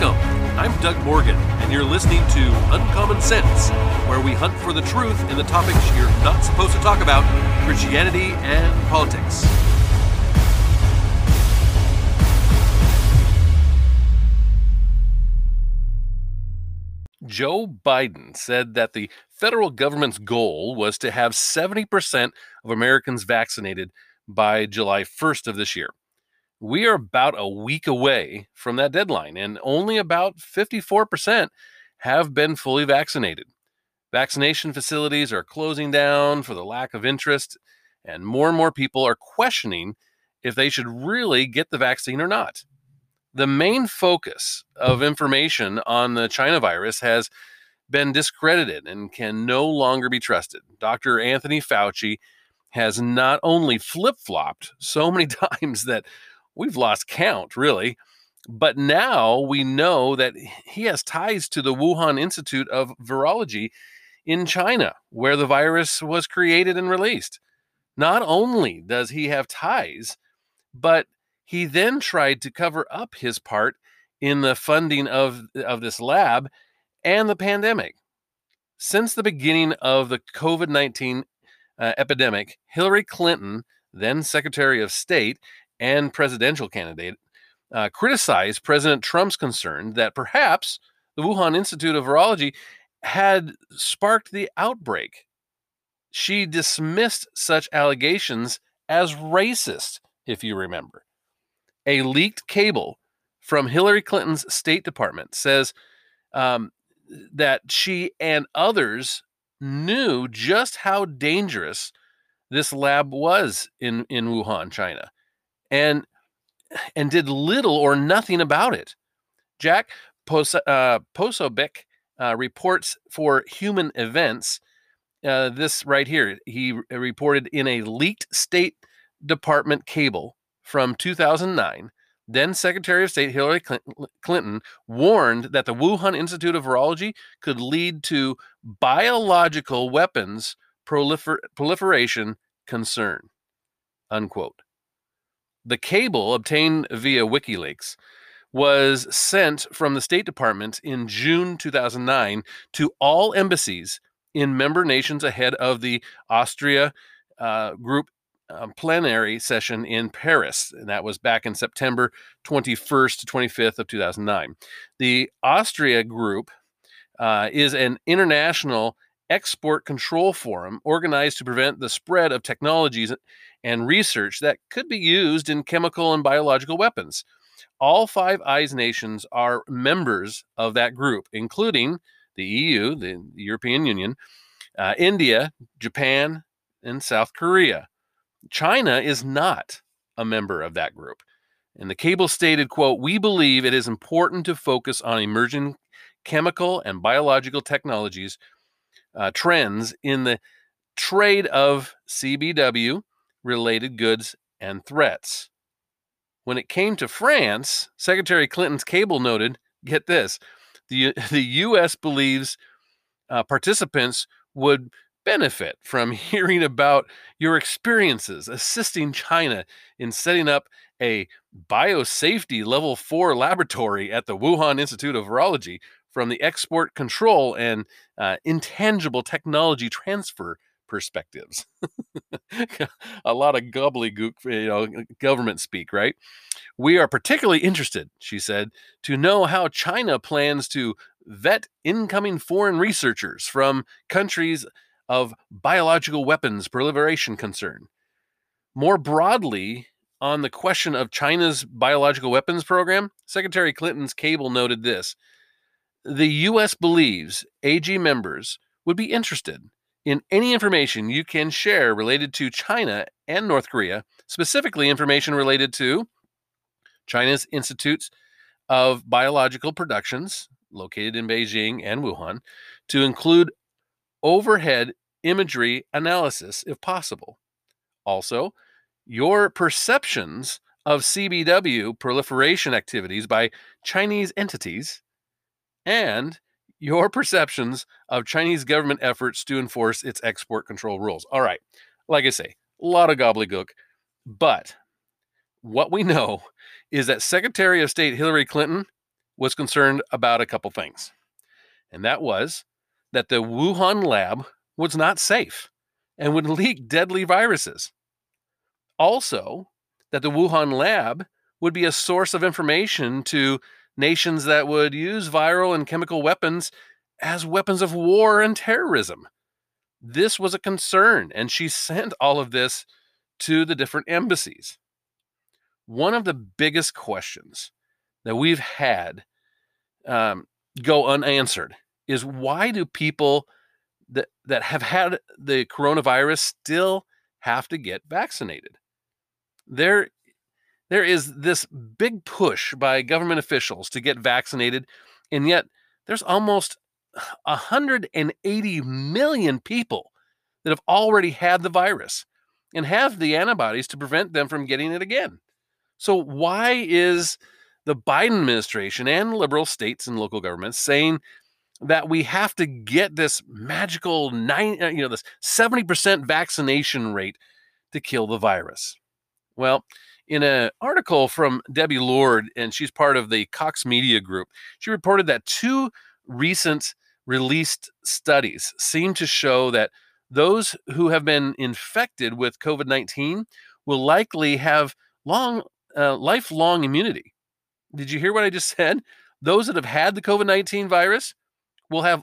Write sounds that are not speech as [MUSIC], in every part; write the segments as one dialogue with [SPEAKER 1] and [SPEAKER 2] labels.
[SPEAKER 1] Welcome. I'm Doug Morgan, and you're listening to Uncommon Sense, where we hunt for the truth in the topics you're not supposed to talk about Christianity and politics. Joe Biden said that the federal government's goal was to have 70% of Americans vaccinated by July 1st of this year. We are about a week away from that deadline, and only about 54% have been fully vaccinated. Vaccination facilities are closing down for the lack of interest, and more and more people are questioning if they should really get the vaccine or not the main focus of information on the China virus has been discredited and can no longer be trusted. Dr. Anthony Fauci has not only flip flopped so many [LAUGHS] times that we've lost count, really, but now we know that he has ties to the Wuhan Institute of Virology in China, where the virus was created and released. Not only does he have ties, but he then tried to cover up his part in the funding of, of this lab and the pandemic. Since the beginning of the COVID 19 uh, epidemic, Hillary Clinton, then Secretary of State and presidential candidate, uh, criticized President Trump's concern that perhaps the Wuhan Institute of Virology had sparked the outbreak. She dismissed such allegations as racist, if you remember. A leaked cable from Hillary Clinton's State Department says um, that she and others knew just how dangerous this lab was in, in Wuhan, China, and and did little or nothing about it. Jack Pos- uh, Posobiec uh, reports for Human Events. Uh, this right here, he reported in a leaked State Department cable from 2009, then Secretary of State Hillary Clinton warned that the Wuhan Institute of Virology could lead to biological weapons prolifer- proliferation concern. Unquote. The cable obtained via WikiLeaks was sent from the State Department in June 2009 to all embassies in member nations ahead of the Australia uh, Group um, plenary session in Paris, and that was back in September 21st to 25th of 2009. The Australia Group uh, is an international export control forum organized to prevent the spread of technologies and research that could be used in chemical and biological weapons. All Five Eyes nations are members of that group, including the EU, the European Union, uh, India, Japan, and South Korea. China is not a member of that group. And the cable stated, quote, we believe it is important to focus on emerging chemical and biological technologies uh, trends in the trade of CBW related goods and threats. When it came to France, Secretary Clinton's cable noted, get this, the, [LAUGHS] the U.S. believes uh, participants would benefit from [LAUGHS] hearing about your experiences assisting China in setting up a biosafety level 4 laboratory at the Wuhan Institute of Virology from the export control and uh, intangible technology transfer perspectives. [LAUGHS] a lot of gobbledygook, eh, you know, government speak, right? We are particularly interested, she said, to know how China plans to vet incoming foreign researchers from countries of biological weapons proliferation concern. More broadly, on the question of China's biological weapons program, Secretary Clinton's cable noted this The U.S. believes AG members would be interested in any information you can share related to China and North Korea, specifically information related to China's Institutes of Biological Productions, located in Beijing and Wuhan, to include overhead imagery analysis if possible. Also, your perceptions of CBW proliferation activities by Chinese entities and your perceptions of Chinese government efforts to enforce its export control rules. All right, like I say, a lot of gobbledygook, but what we know is that Secretary of State Hillary Clinton was concerned about a couple things. And that was that the Wuhan lab was not safe and would leak deadly viruses. Also, that the Wuhan lab would be a source of information to nations that would use viral and chemical weapons as weapons of war and terrorism. This was a concern, and she [LAUGHS] sent all of this to the different embassies. One of the biggest questions that we've had um, go unanswered is why do people that, that have had the coronavirus still have to get vaccinated? There, there is this big push by government officials to get vaccinated, and yet there's almost [SIGHS] 180 million people that have already had the virus and have the antibodies to prevent them from getting it again. So, why is the Biden administration and liberal states and local governments saying that we have to get this magical nine, uh, you know, this 70% vaccination rate to kill the virus? Well, in an article from Debbie Lord, and she's part of the Cox Media Group, she reported that two recent released studies seem to show that those who have been infected with COVID 19 will likely have long, uh, lifelong immunity. Did you hear what I just said? Those that have had the COVID 19 virus will have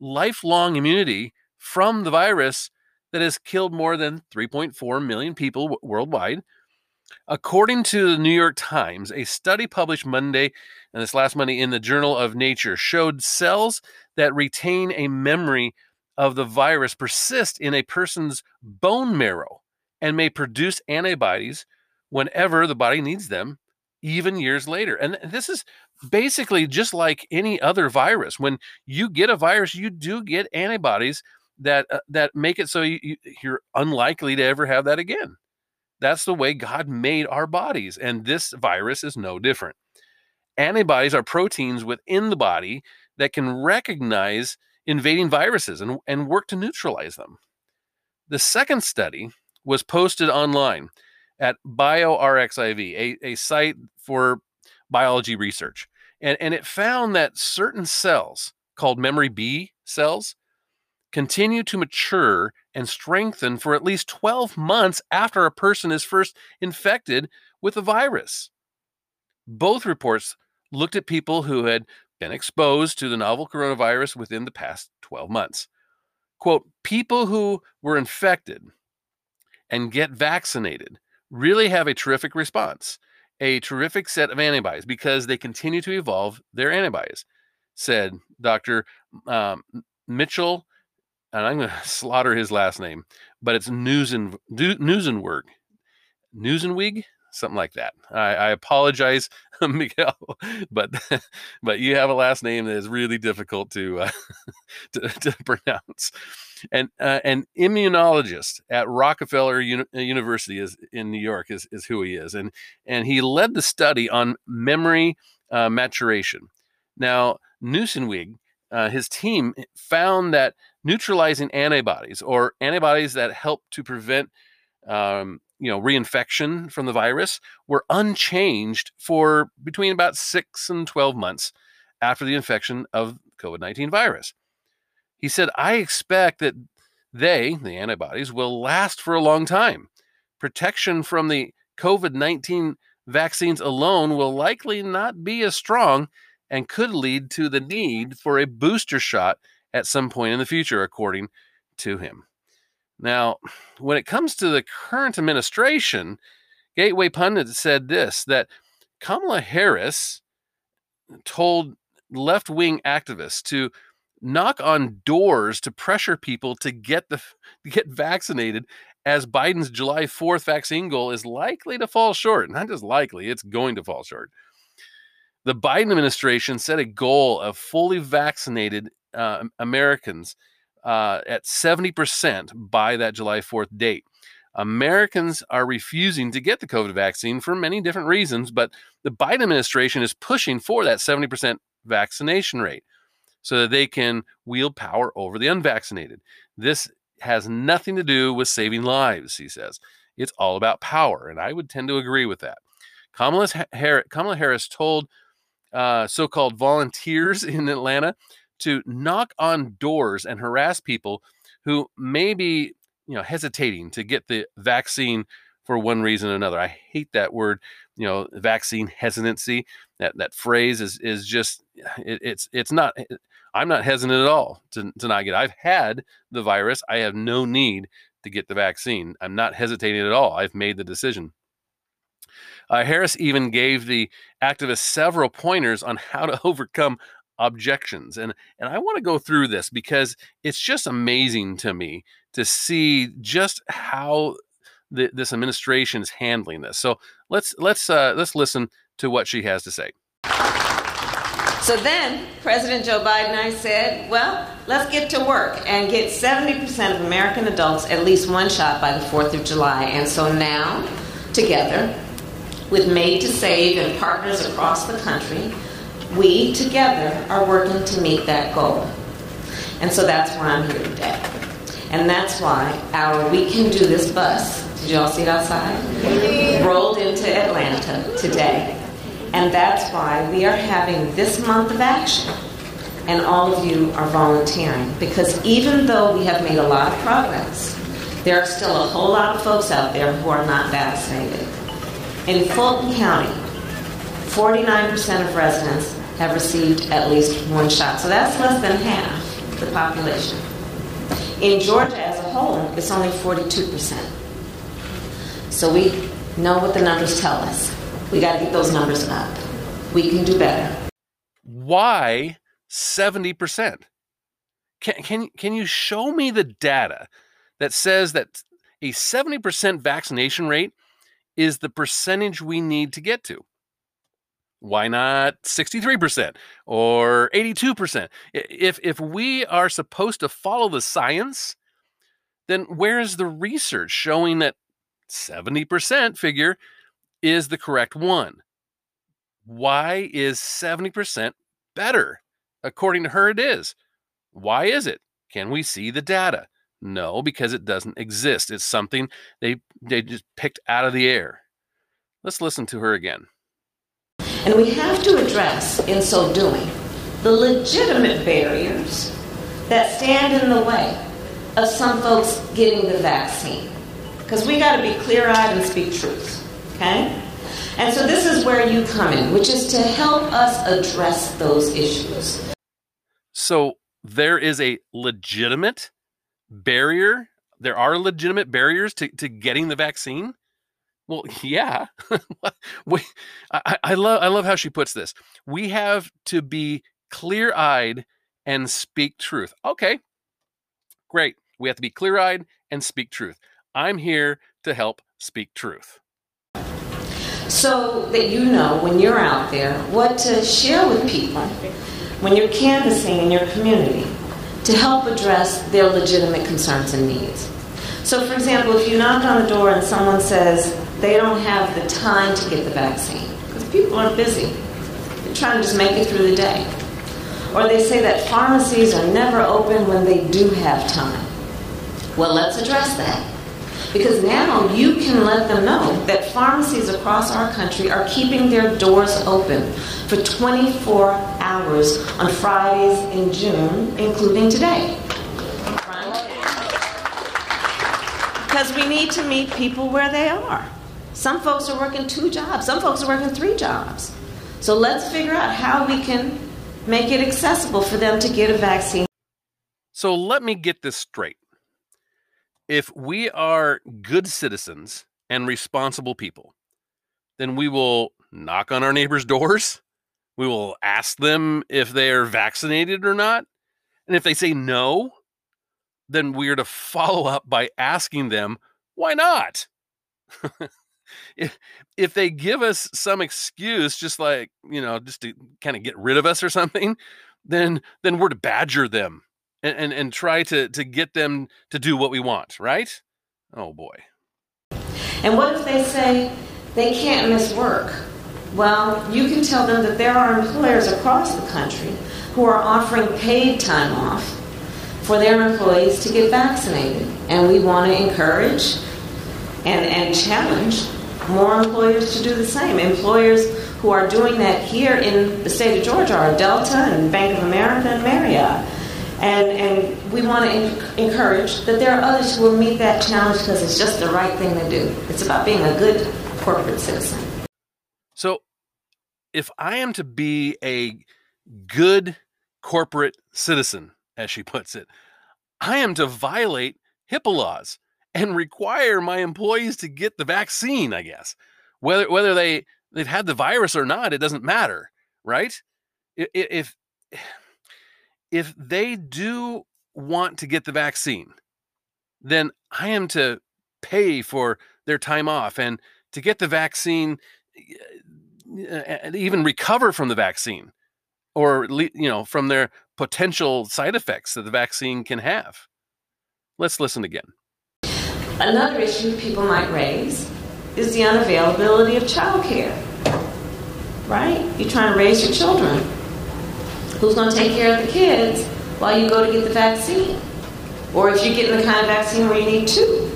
[SPEAKER 1] lifelong immunity from the virus that has killed more than 3.4 million people w- worldwide. According to the New York Times, a study published Monday and this last Monday in the Journal of Nature showed cells that retain a memory of the virus persist in a person's bone marrow and may produce antibodies whenever the body needs them, even years later. And this is basically just like any other virus. When you get a virus, you do get antibodies that uh, that make it so you, you, you're unlikely to ever have that again. That's the way God made our bodies, and this virus is no different. Antibodies are proteins within the body that can recognize invading viruses and, and work to neutralize them. The second study was posted online at BioRxiv, a, a site for biology research. And, and it found that certain cells, called memory B cells, continue to mature and strengthen for at least 12 months after a person is first infected with the virus. Both reports looked at people who had been exposed to the novel coronavirus within the past 12 months. Quote, people who were infected and get vaccinated really have a terrific response, a terrific set of antibodies because they continue to evolve their antibodies, said Dr. Um, Mitchell, and I'm going [LAUGHS] to slaughter his last name, but it's Neusen, Neusenwerg. Neusenwig? something like that. I, I apologize, [LAUGHS] Miguel, but [LAUGHS] but you have a last name that is really difficult to uh, to, to, pronounce. And uh, an immunologist at Rockefeller Uni- uh, University is in New York is, is who he is, and and he led the study on memory uh, maturation. Now, Neusenwig, uh, his team found that neutralizing antibodies or antibodies that help to prevent um, you know reinfection from the virus were unchanged for between about 6 and 12 months after the infection of COVID-19 virus. He said, "I expect that they, the antibodies, will last for a long time. Protection from the COVID-19 vaccines alone will likely not be as strong and could lead to the need for a booster shot at some point in the future, according to him. Now, when it comes to the current administration, Gateway Pundit said this that Kamala Harris told left wing activists to knock on doors to pressure people to get the [LAUGHS] get vaccinated as Biden's July 4th vaccine goal is likely to fall short. Not just likely, it's going to fall short. The Biden administration set a goal of fully vaccinated uh, Americans uh, at 70% by that July 4th date. Americans are refusing to get the COVID vaccine for many different reasons, but the Biden administration is pushing for that 70% vaccination rate so that they can wield power over the unvaccinated. This has nothing to do with saving lives, he says. It's all about power, and I would tend to agree with that. Kamala Harris, told uh, so called volunteers [LAUGHS] in Atlanta to knock on doors and harass people who may be you know hesitating to get the vaccine for one reason or another. I hate that word, you know, vaccine hesitancy. That that phrase is is just [SIGHS] it, it's it's not. I'm not hesitant at all to, to not get. It. I've had the virus. I have no need to get the vaccine. I'm not hesitating at all. I've made the decision. Uh, Harris even gave the activists several pointers on how to [LAUGHS] overcome objections, and and I want to go through this because it's just amazing to me to see just how the, this administration is handling this. So let's let's uh, let's listen to what she has to say.
[SPEAKER 2] So then President Joe Biden I said, well, let's get to work and get 70% of American adults at least one shot by the 4th of July. And so now, together, with Made to Save and partners across the country, we together are working to meet that goal. And so that's why I'm here today. And that's why our We Can Do This bus did you all see it outside? Rolled into Atlanta today. And that's why we are having this month of action. And all of you are volunteering. Because even though we have made a lot of progress, there are still a whole lot of folks out there who are not vaccinated. In Fulton County, 49% of residents have received at least one shot. So that's less than half the population. In Georgia as a whole, it's only 42%. So we know what the numbers tell us. We got to get those numbers up. We can do better.
[SPEAKER 1] Why 70%? Can, can, can you show me the data that says that a 70% vaccination rate is the percentage we need to get to? Why not 63% or 82%? If, if we are supposed to follow the science, then where is the research showing that 70% figure is the correct one. Why is 70% better? According to her, it is. Why is it? Can we see the data? No, because it doesn't exist. It's something they they just picked out of the air. Let's listen to her again.
[SPEAKER 2] And we have to address, in so doing, the legitimate barriers that stand in the way of some folks getting the vaccine because we got to be clear eyed and speak truth. Okay? And so this is where you come in, which is to help us address those issues.
[SPEAKER 1] So there is a legitimate barrier. There are legitimate barriers to, to getting the vaccine. Well, yeah. [LAUGHS] we, I, I love I love how she puts this. We have to be clear eyed and speak truth. Okay, great. We have to be clear eyed and speak truth. I'm here to help speak truth.
[SPEAKER 2] So that you know when you're out there what to share with people when you're canvassing in your community to help address their legitimate concerns and needs. So, for example, if you knock on the door and someone says they don't have the time to get the vaccine because people are busy, they're trying to just make it through the day. Or they say that pharmacies are never open when they do have time. Well, let's address that. Because now you can let them know that pharmacies across our country are keeping their doors open for 24 hours on Fridays in June, including today. Because we need to meet people where they are. Some folks are working two jobs, some folks are working three jobs. So let's figure out how we can make it accessible for them to get a vaccine.
[SPEAKER 1] So let me get this straight if we are good citizens and responsible people, then we will knock on our neighbors' doors. We will ask them if they are vaccinated or not. And if they say no, then we are to follow up by asking them, why not? [LAUGHS] if, if they give us some excuse, just like, you know, just to kind of get rid of us or something, then then we're to badger them and, and, and try to, to get them to do what we want, right? Oh boy.
[SPEAKER 2] And what if they say they can't miss work? Well, you can tell them that there are employers across the country who are offering paid time off for their employees to get vaccinated. And we want to encourage and, and challenge more employers to do the same. Employers who are doing that here in the state of Georgia are Delta and Bank of America and Marriott. And, and we want to encourage that there are others who will meet that challenge because it's just the right thing to do. It's about being a good corporate citizen.
[SPEAKER 1] So, if I am to be a good corporate citizen, as she puts it, I am to violate HIPAA laws and require my employees to get the vaccine, I guess. Whether whether they they've had the virus or not, it doesn't matter, right? If [SIGHS] if they do want to get the vaccine, then I am to pay for their time off and to get the vaccine uh, and even recover from the vaccine or you know from their potential side effects that the vaccine can have. Let's listen again.
[SPEAKER 2] Another issue people might raise is the unavailability of childcare. Right? You're trying to raise your children. Who's going to take care of the kids while you go to get the vaccine? Or if you're getting the kind of vaccine where you need two.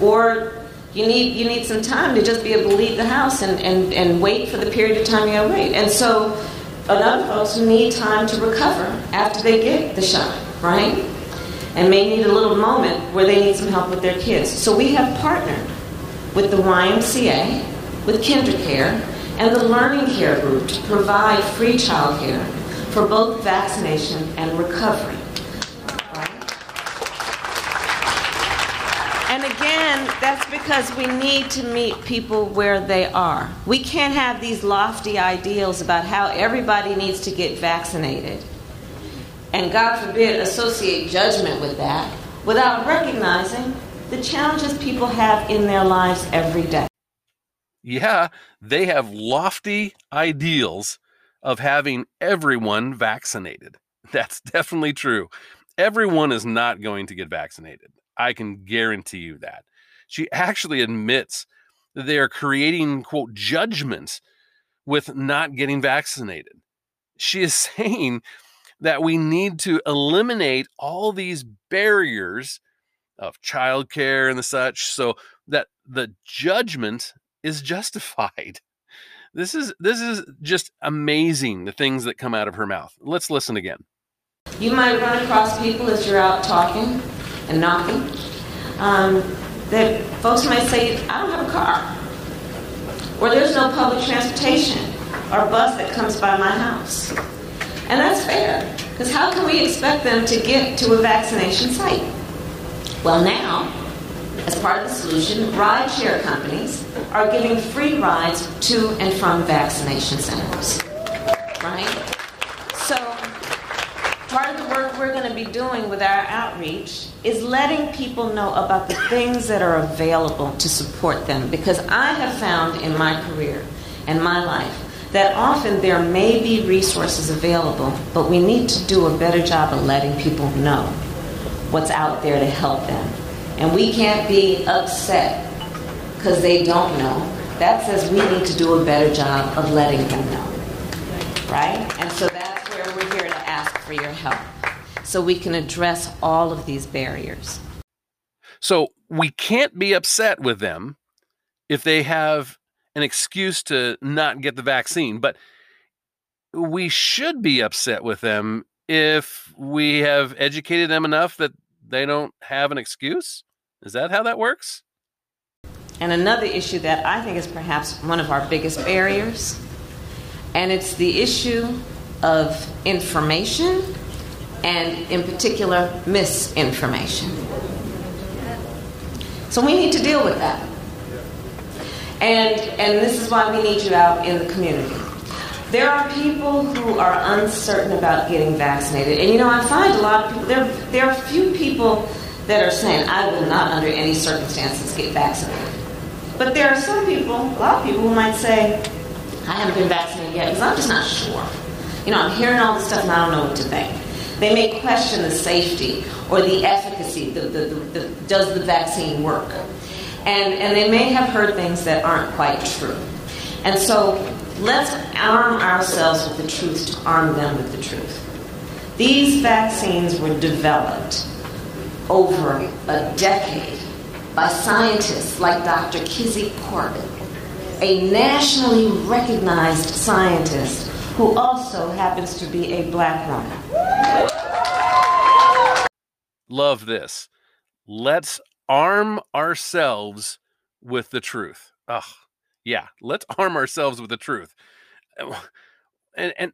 [SPEAKER 2] Or you need you need some time to just be able to leave the house and, and, and wait for the period of time you gotta wait. And so other folks who need time to recover after they get the shot, right? And may need a little moment where they need some help with their kids. So we have partnered with the YMCA, with KinderCare, and the Learning Care Group to provide free childcare for both vaccination and recovery. And again, that's because we need to meet people where they are. We can't have these lofty ideals about how everybody needs to get vaccinated. And God forbid, associate judgment with that without recognizing the challenges people have in their lives every day.
[SPEAKER 1] Yeah, they have lofty ideals of having everyone vaccinated. [LAUGHS] That's definitely true. Everyone is not going to get vaccinated. I can guarantee you that. She actually admits that they are creating, quote, judgments with not getting vaccinated. She is [LAUGHS] saying that we need to eliminate all these barriers of childcare and the such so that the judgment is justified. [LAUGHS] This is this is just amazing the things that come out of her mouth. Let's listen again.
[SPEAKER 2] You might run across people as you're out talking and knocking. Um, that folks might say, I don't have a car. Or there's no public transportation or bus that comes by my house. And that's fair, because how can we expect them to get to a vaccination site? Well, now, as part of the solution, ride share companies are giving free rides to and from vaccination centers. Right? Part of the work we're going to be doing with our outreach is letting people know about the things that are available to support them. Because I have found in my career and my life that often there may be resources available, but we need to do a better job of letting people know what's out there to help them. And we can't be upset because they don't know. That says we need to do a better job of letting them know. Right? For your help so we can address all of these barriers.
[SPEAKER 1] So we can't be upset with them if they have an excuse to not get the vaccine, but we should be upset with them if we have educated them enough that they don't have an excuse. Is that how that works?
[SPEAKER 2] And another issue that I think is perhaps one of our biggest barriers, and it's the issue of information and, in particular, misinformation. So we need to deal with that. And, and this is why we need you out in the community. There are people who are uncertain about getting vaccinated. And you know, I find a lot of people, there, there are few people that are saying, I will not under any circumstances get vaccinated. But there are some people, a lot of people who might say, I haven't been vaccinated yet because I'm just not sure. You know, I'm hearing all this stuff and I don't know what to think. They may question the safety or the efficacy. The, the, the, does the vaccine work? And, and they may have heard things that aren't quite true. And so let's arm ourselves with the truth to arm them with the truth. These vaccines were developed over a decade by scientists like Dr. Kizzy Corbett a nationally recognized scientist who also happens to be a black woman.
[SPEAKER 1] Love this. Let's arm ourselves with the truth. Ugh, yeah, let's arm ourselves with the truth. [SIGHS] And, and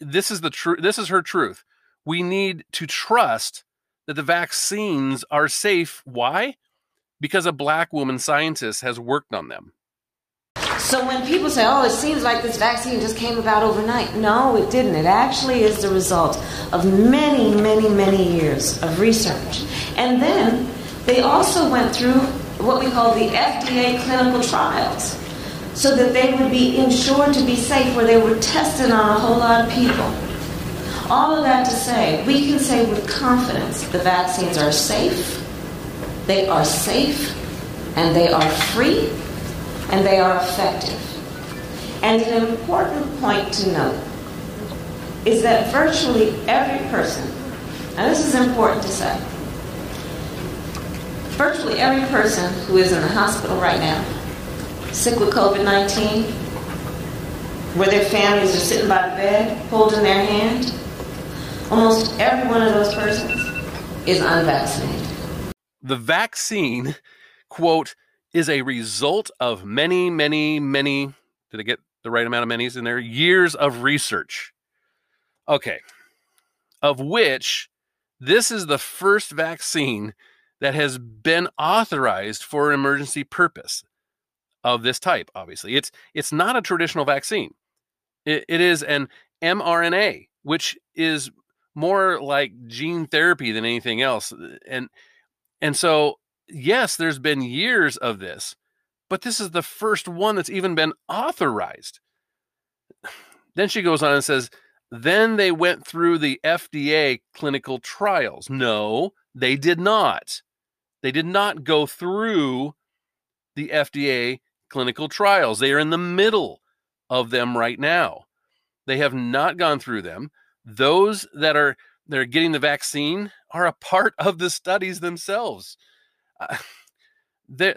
[SPEAKER 1] this is the truth. This is her truth. We need to trust that the vaccines are safe. Why? Because a black woman scientist has worked on them.
[SPEAKER 2] So when people say, oh, it seems like this vaccine just came about overnight, no, it didn't. It actually is the result of many, many, many years of research. And then they also went through what we call the FDA clinical trials so that they would be ensured to be safe, where they were tested on a whole lot of people. All of that to say, we can say with confidence the vaccines are safe, they are safe, and they are free, and they are effective. And an important point to note is that virtually every person, and this is important to say, virtually every person who is in the hospital right now sick with COVID 19, where their families are sitting by the bed holding their hand, almost every one of those persons is unvaccinated.
[SPEAKER 1] The vaccine, quote, is a result of many, many, many, did I get the right amount of many's in there? Years of research. Okay. Of which this is the first vaccine that has been authorized for an emergency purpose of this type obviously it's it's not a traditional vaccine it, it is an mrna which is more like gene therapy than anything else and and so yes there's been years of this but this is the first one that's even been authorized then she goes on and says then they went through the FDA clinical trials no they did not they did not go through the FDA clinical trials. They are in the middle of them right now. They have not gone through them. Those that are that are getting the vaccine are a part of the studies themselves. Uh, they're,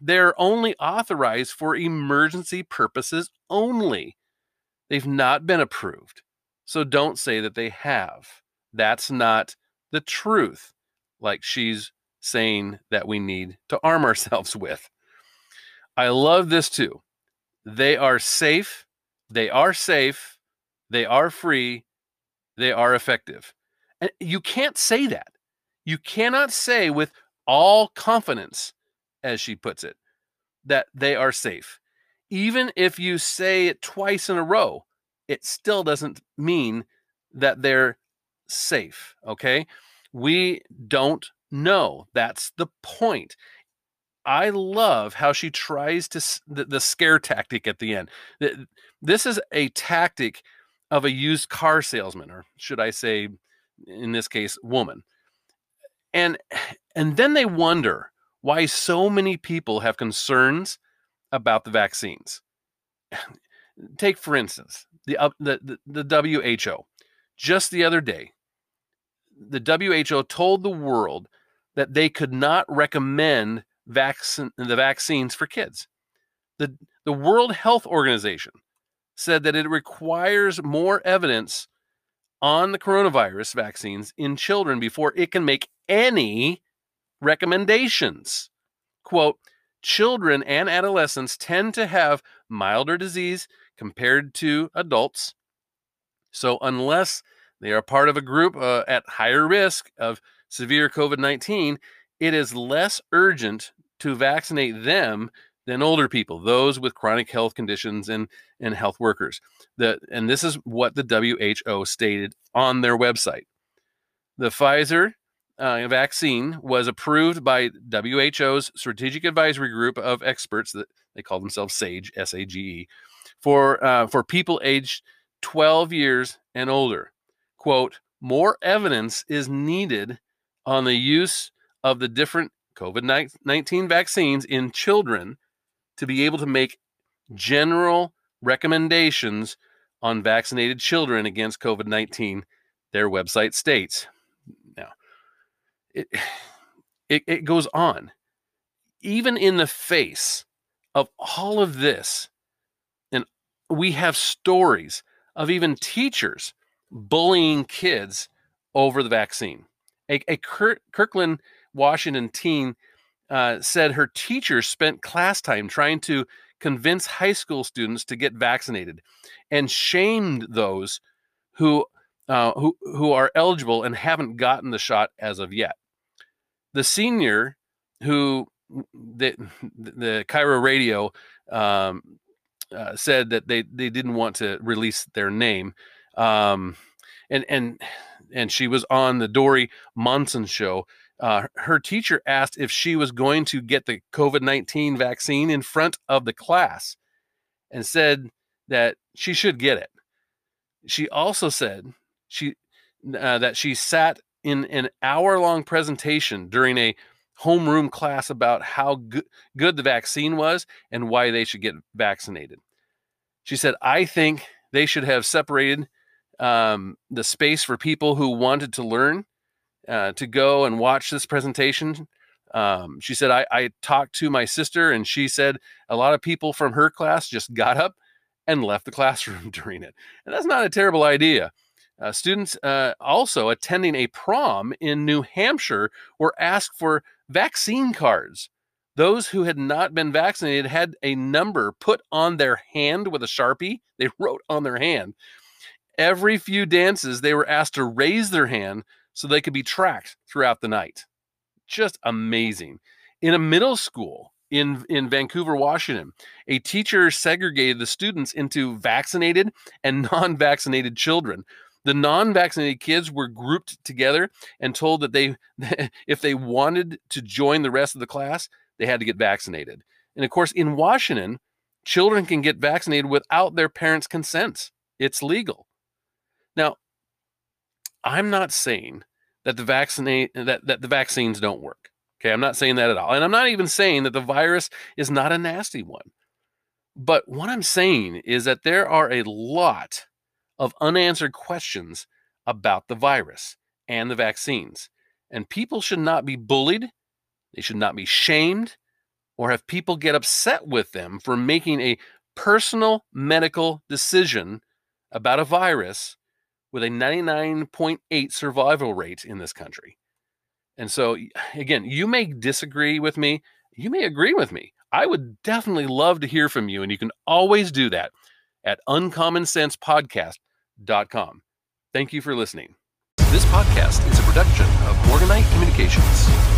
[SPEAKER 1] they're only authorized for emergency purposes only. They've not been approved. So don't say that they have. That's not the truth, like she's saying that we need to arm [LAUGHS] ourselves with. I love this too. They are safe. They are safe. They are free. They are effective. And you can't say that. You cannot say with all confidence, as she puts it, that they are safe. Even if you say it twice in a row, it still doesn't mean that they're safe. Okay. We don't know. That's the point. I love how she tries to the, the scare tactic at the end. This is a tactic of a used car salesman, or should I say, in this case, woman. And and then they wonder why so many people have concerns about the vaccines. [SIGHS] Take for instance the, uh, the the the WHO. Just the other day, the WHO told the world that they could not recommend vaccine the vaccines for kids. The the World Health Organization said that it requires more evidence on the coronavirus vaccines in children before it can make any recommendations. Quote, children and adolescents tend to have milder disease compared to adults. So, unless they are part of a group uh, at higher risk of severe COVID 19, it is less urgent to vaccinate them than older people, those with chronic health conditions and, and health workers. The, and this is what the WHO stated on their website. The Pfizer uh, vaccine was approved by WHO's Strategic Advisory Group of experts that they call themselves SAGE, S A G E, for, uh, for people aged 12 years and older. Quote, more evidence is needed on the use of the different COVID 19 vaccines in children to be able to make general recommendations on vaccinated children against COVID 19, their website states. It, it, goes on. Even in the face of all of this, and we have stories of even teachers bullying kids over the vaccine. A, a Kirk, Kirkland, Washington teen uh, said her teacher spent class time trying to convince high school students to get vaccinated and shamed those who uh, who who are eligible and haven't gotten the shot as of yet. The senior who the the KIRO radio um, uh, said that they they didn't want to release their name, um, and and and she was on the Dori Monson show. Uh, her teacher asked if she was going to get the COVID 19 vaccine in front of the class and said that she should get it. She also said she uh, that she sat in an hour long presentation during a homeroom class about how good, good the vaccine was and why they should get vaccinated. She said, I think they should have separated um, the space for people who wanted to learn uh, to go and watch this presentation. Um, she said, I, I talked to my sister, and she said a lot of people from her class just got up and left the [LAUGHS] classroom during it. And that's not a terrible idea. Uh, students uh, also attending a prom in New Hampshire were asked for vaccine cards. Those who had not been vaccinated had a number put on their hand with a sharpie. [LAUGHS] They wrote on their hand. Every few dances, they were asked to raise their hand so they could be tracked throughout the night. Just amazing. In a middle school in, in Vancouver, Washington, a teacher segregated the students into vaccinated and [LAUGHS] non vaccinated children. The non-vaccinated kids were grouped together and told that they [LAUGHS] if they wanted to join the rest of the class, they had to get vaccinated. And of course, in Washington, children can get vaccinated without their parents' consent. It's legal. Now, I'm not saying that the vaccinate that, that the vaccines don't work. Okay, I'm not saying that at all. And I'm not even saying that the virus is not a nasty one. But what I'm saying is that there are a lot of unanswered questions about the virus and the vaccines. And people should not be bullied, they should not be shamed, or have people get upset with them for making a personal medical decision about a virus with a 99.8 survival rate in this country. And so, again, you may disagree with me, you may agree with me. I would definitely love to hear from you, and you can always do that at uncommonsensepodcast morganite.com. Thank you for listening. This podcast is a production of Morganite Communications.